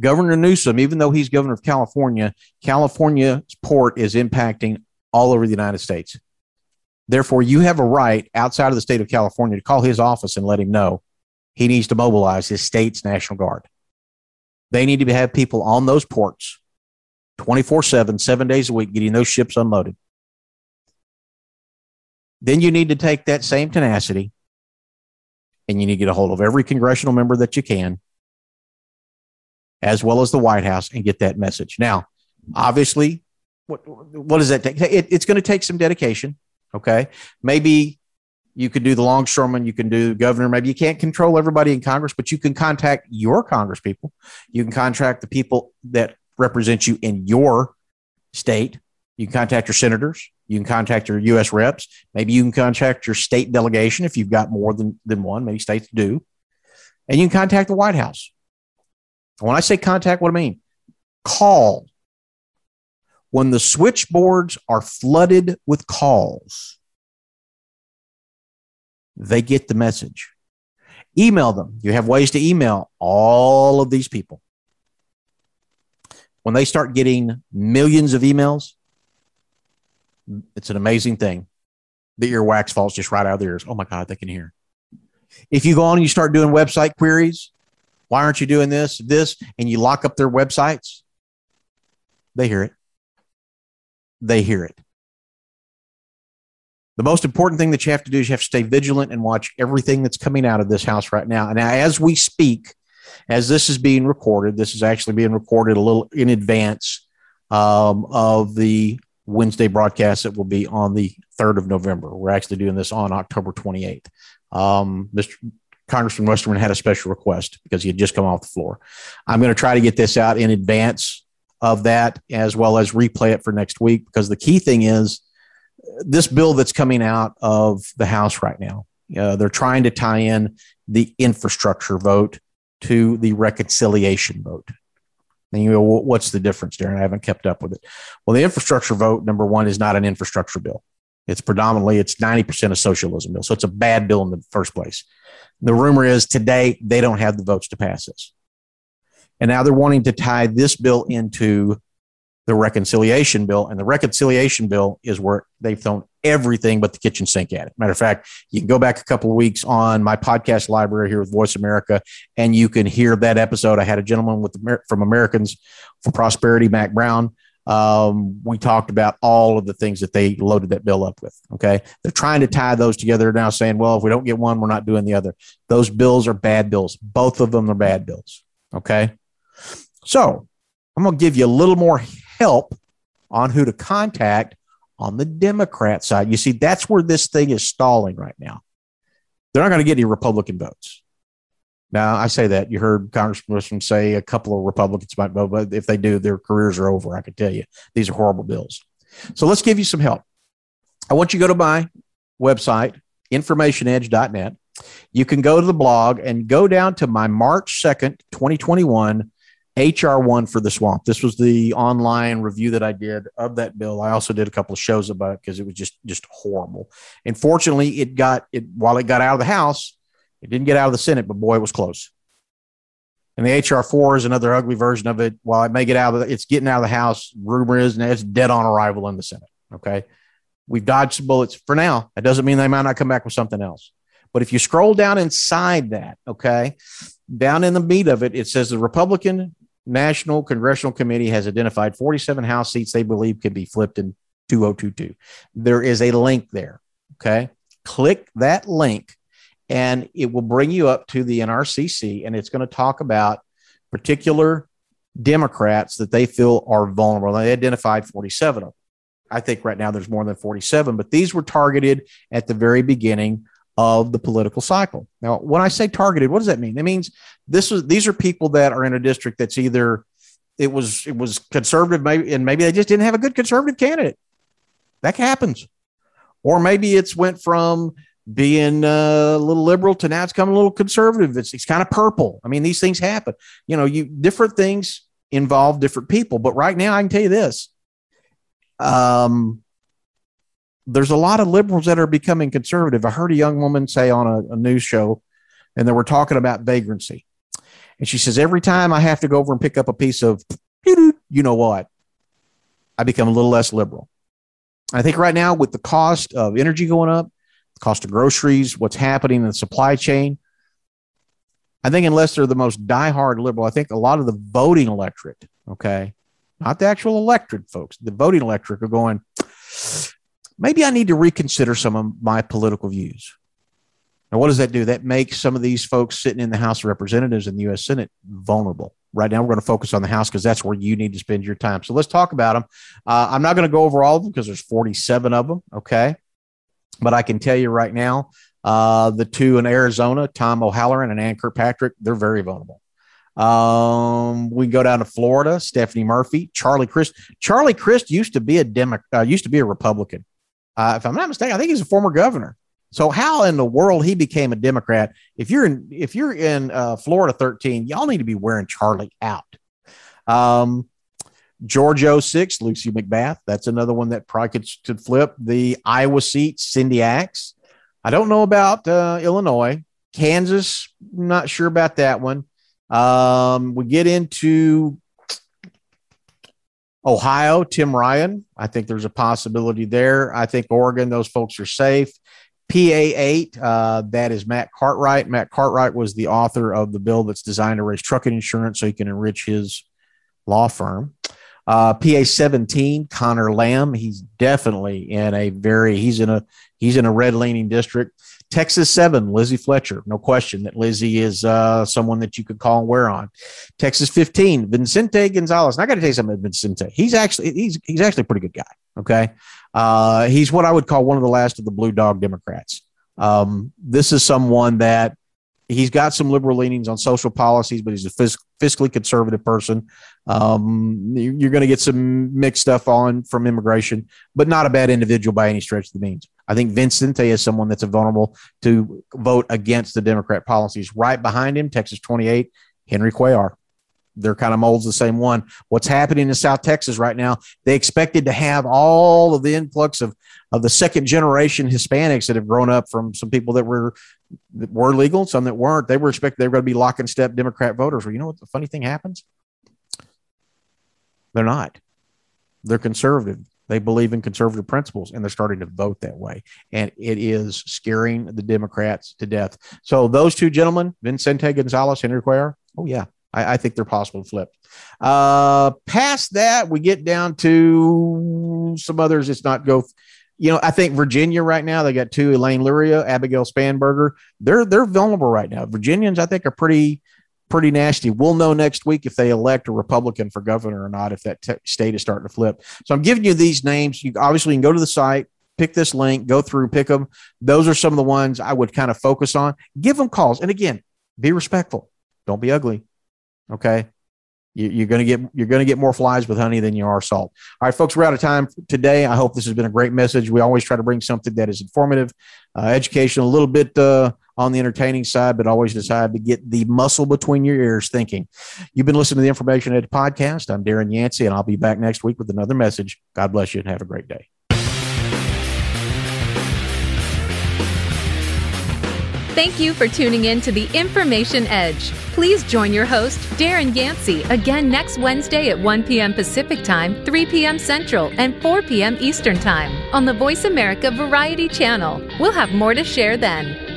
Governor Newsom, even though he's governor of California, California's port is impacting all over the United States. Therefore, you have a right outside of the state of California to call his office and let him know he needs to mobilize his state's National Guard. They need to have people on those ports 24 7, seven days a week, getting those ships unloaded. Then you need to take that same tenacity and you need to get a hold of every congressional member that you can, as well as the White House, and get that message. Now, obviously, what, what does that take? It, it's going to take some dedication. Okay. Maybe you can do the longshoreman, you can do the governor. Maybe you can't control everybody in Congress, but you can contact your Congress people. You can contact the people that represent you in your state. You can contact your senators. You can contact your U.S. reps. Maybe you can contact your state delegation if you've got more than, than one. Many states do. And you can contact the White House. When I say contact, what I mean? Call. When the switchboards are flooded with calls, they get the message. Email them. You have ways to email all of these people. When they start getting millions of emails, it's an amazing thing. The earwax falls just right out of their ears. Oh my God, they can hear. If you go on and you start doing website queries, why aren't you doing this, this, and you lock up their websites? They hear it. They hear it. The most important thing that you have to do is you have to stay vigilant and watch everything that's coming out of this house right now. And as we speak, as this is being recorded, this is actually being recorded a little in advance um, of the Wednesday broadcast that will be on the 3rd of November. We're actually doing this on October 28th. Um, Mr. Congressman Westerman had a special request because he had just come off the floor. I'm going to try to get this out in advance of that as well as replay it for next week because the key thing is this bill that's coming out of the House right now. Uh, they're trying to tie in the infrastructure vote to the reconciliation vote. And you know, what's the difference, Darren? I haven't kept up with it. Well, the infrastructure vote, number one, is not an infrastructure bill. It's predominantly, it's 90% a socialism bill. So it's a bad bill in the first place. The rumor is today they don't have the votes to pass this. And now they're wanting to tie this bill into the reconciliation bill. And the reconciliation bill is where they've thrown everything but the kitchen sink at it. Matter of fact, you can go back a couple of weeks on my podcast library here with Voice America, and you can hear that episode. I had a gentleman with from Americans for Prosperity, Mac Brown. Um, we talked about all of the things that they loaded that bill up with. Okay. They're trying to tie those together now, saying, well, if we don't get one, we're not doing the other. Those bills are bad bills. Both of them are bad bills. Okay. So I'm going to give you a little more help on who to contact on the Democrat side. You see, that's where this thing is stalling right now. They're not going to get any Republican votes. Now, I say that you heard Congressman say a couple of Republicans might vote, but if they do, their careers are over. I can tell you these are horrible bills. So let's give you some help. I want you to go to my website, informationedge.net. You can go to the blog and go down to my March 2nd, 2021 HR1 for the swamp. This was the online review that I did of that bill. I also did a couple of shows about it because it was just just horrible. And fortunately, it got it while it got out of the House, it didn't get out of the Senate, but boy, it was close. And the HR4 is another ugly version of it. While it may get out of the, it's getting out of the House. Rumor is, and it's dead on arrival in the Senate. Okay, we've dodged some bullets for now. That doesn't mean they might not come back with something else. But if you scroll down inside that, okay, down in the meat of it, it says the Republican National Congressional Committee has identified 47 House seats they believe could be flipped in 2022. There is a link there. Okay. Click that link and it will bring you up to the NRCC and it's going to talk about particular Democrats that they feel are vulnerable. They identified 47 of them. I think right now there's more than 47, but these were targeted at the very beginning of the political cycle. Now, when I say targeted, what does that mean? It means this is these are people that are in a district that's either it was it was conservative, maybe, and maybe they just didn't have a good conservative candidate. That happens, or maybe it's went from being uh, a little liberal to now it's coming a little conservative. It's it's kind of purple. I mean, these things happen. You know, you different things involve different people. But right now, I can tell you this. Um, there's a lot of liberals that are becoming conservative. I heard a young woman say on a, a news show, and they were talking about vagrancy. And she says, Every time I have to go over and pick up a piece of, you know what, I become a little less liberal. I think right now, with the cost of energy going up, the cost of groceries, what's happening in the supply chain, I think unless they're the most diehard liberal, I think a lot of the voting electorate, okay, not the actual electorate folks, the voting electorate are going, maybe I need to reconsider some of my political views. Now, what does that do? That makes some of these folks sitting in the House of Representatives and the U.S. Senate vulnerable. Right now, we're going to focus on the House because that's where you need to spend your time. So let's talk about them. Uh, I'm not going to go over all of them because there's 47 of them. Okay. But I can tell you right now, uh, the two in Arizona, Tom O'Halleran and Ann Kirkpatrick, they're very vulnerable. Um, we go down to Florida, Stephanie Murphy, Charlie Crist. Charlie Crist used to be a Democrat, uh, used to be a Republican. Uh, if I'm not mistaken, I think he's a former governor. So how in the world he became a Democrat? If you're in if you're in uh, Florida 13, y'all need to be wearing Charlie out. Um, George 06, Lucy McBath. That's another one that probably could, could flip. The Iowa seat, Cindy Axne. I don't know about uh, Illinois. Kansas, not sure about that one. Um, we get into Ohio, Tim Ryan. I think there's a possibility there. I think Oregon, those folks are safe. PA8, uh, that is Matt Cartwright. Matt Cartwright was the author of the bill that's designed to raise trucking insurance so he can enrich his law firm. Uh, PA 17, Connor Lamb. He's definitely in a very, he's in a, he's in a red leaning district. Texas 7, Lizzie Fletcher. No question that Lizzie is uh, someone that you could call and wear on. Texas 15, Vicente Gonzalez. And I got to tell you something Vicente. He's actually, he's, he's actually a pretty good guy. Okay. Uh, he's what I would call one of the last of the blue dog Democrats. Um, this is someone that he's got some liberal leanings on social policies, but he's a fis- fiscally conservative person. Um, you're going to get some mixed stuff on from immigration, but not a bad individual by any stretch of the means. I think Vicente is someone that's vulnerable to vote against the Democrat policies. Right behind him, Texas 28, Henry Cuellar they're kind of molds the same one. What's happening in South Texas right now? They expected to have all of the influx of of the second generation Hispanics that have grown up from some people that were that were legal, some that weren't. They were expected they were going to be lock and step Democrat voters. Well, you know what the funny thing happens? They're not. They're conservative. They believe in conservative principles and they're starting to vote that way. And it is scaring the Democrats to death. So those two gentlemen, Vicente Gonzalez, Henry Cuellar, oh yeah, I, I think they're possible to flip. Uh, past that, we get down to some others. It's not go. You know, I think Virginia right now they got two Elaine Luria, Abigail Spanberger. They're they're vulnerable right now. Virginians, I think, are pretty pretty nasty. We'll know next week if they elect a Republican for governor or not. If that te- state is starting to flip. So I'm giving you these names. You obviously can go to the site, pick this link, go through, pick them. Those are some of the ones I would kind of focus on. Give them calls, and again, be respectful. Don't be ugly. Okay. You, are to get you're to get more flies with honey than you are salt. All right, folks, we're out of time today. I hope this has been a great message. We always try to bring something that is informative, uh, educational, a little bit uh, on the entertaining side, but always decide to get the muscle between your ears thinking. You've been listening to the Information Edge podcast. I'm Darren Yancey, and I'll be back next week with another message. God bless you and have a great day. Thank you for tuning in to the Information Edge. Please join your host, Darren Yancey, again next Wednesday at 1 p.m. Pacific Time, 3 p.m. Central, and 4 p.m. Eastern Time on the Voice America Variety Channel. We'll have more to share then.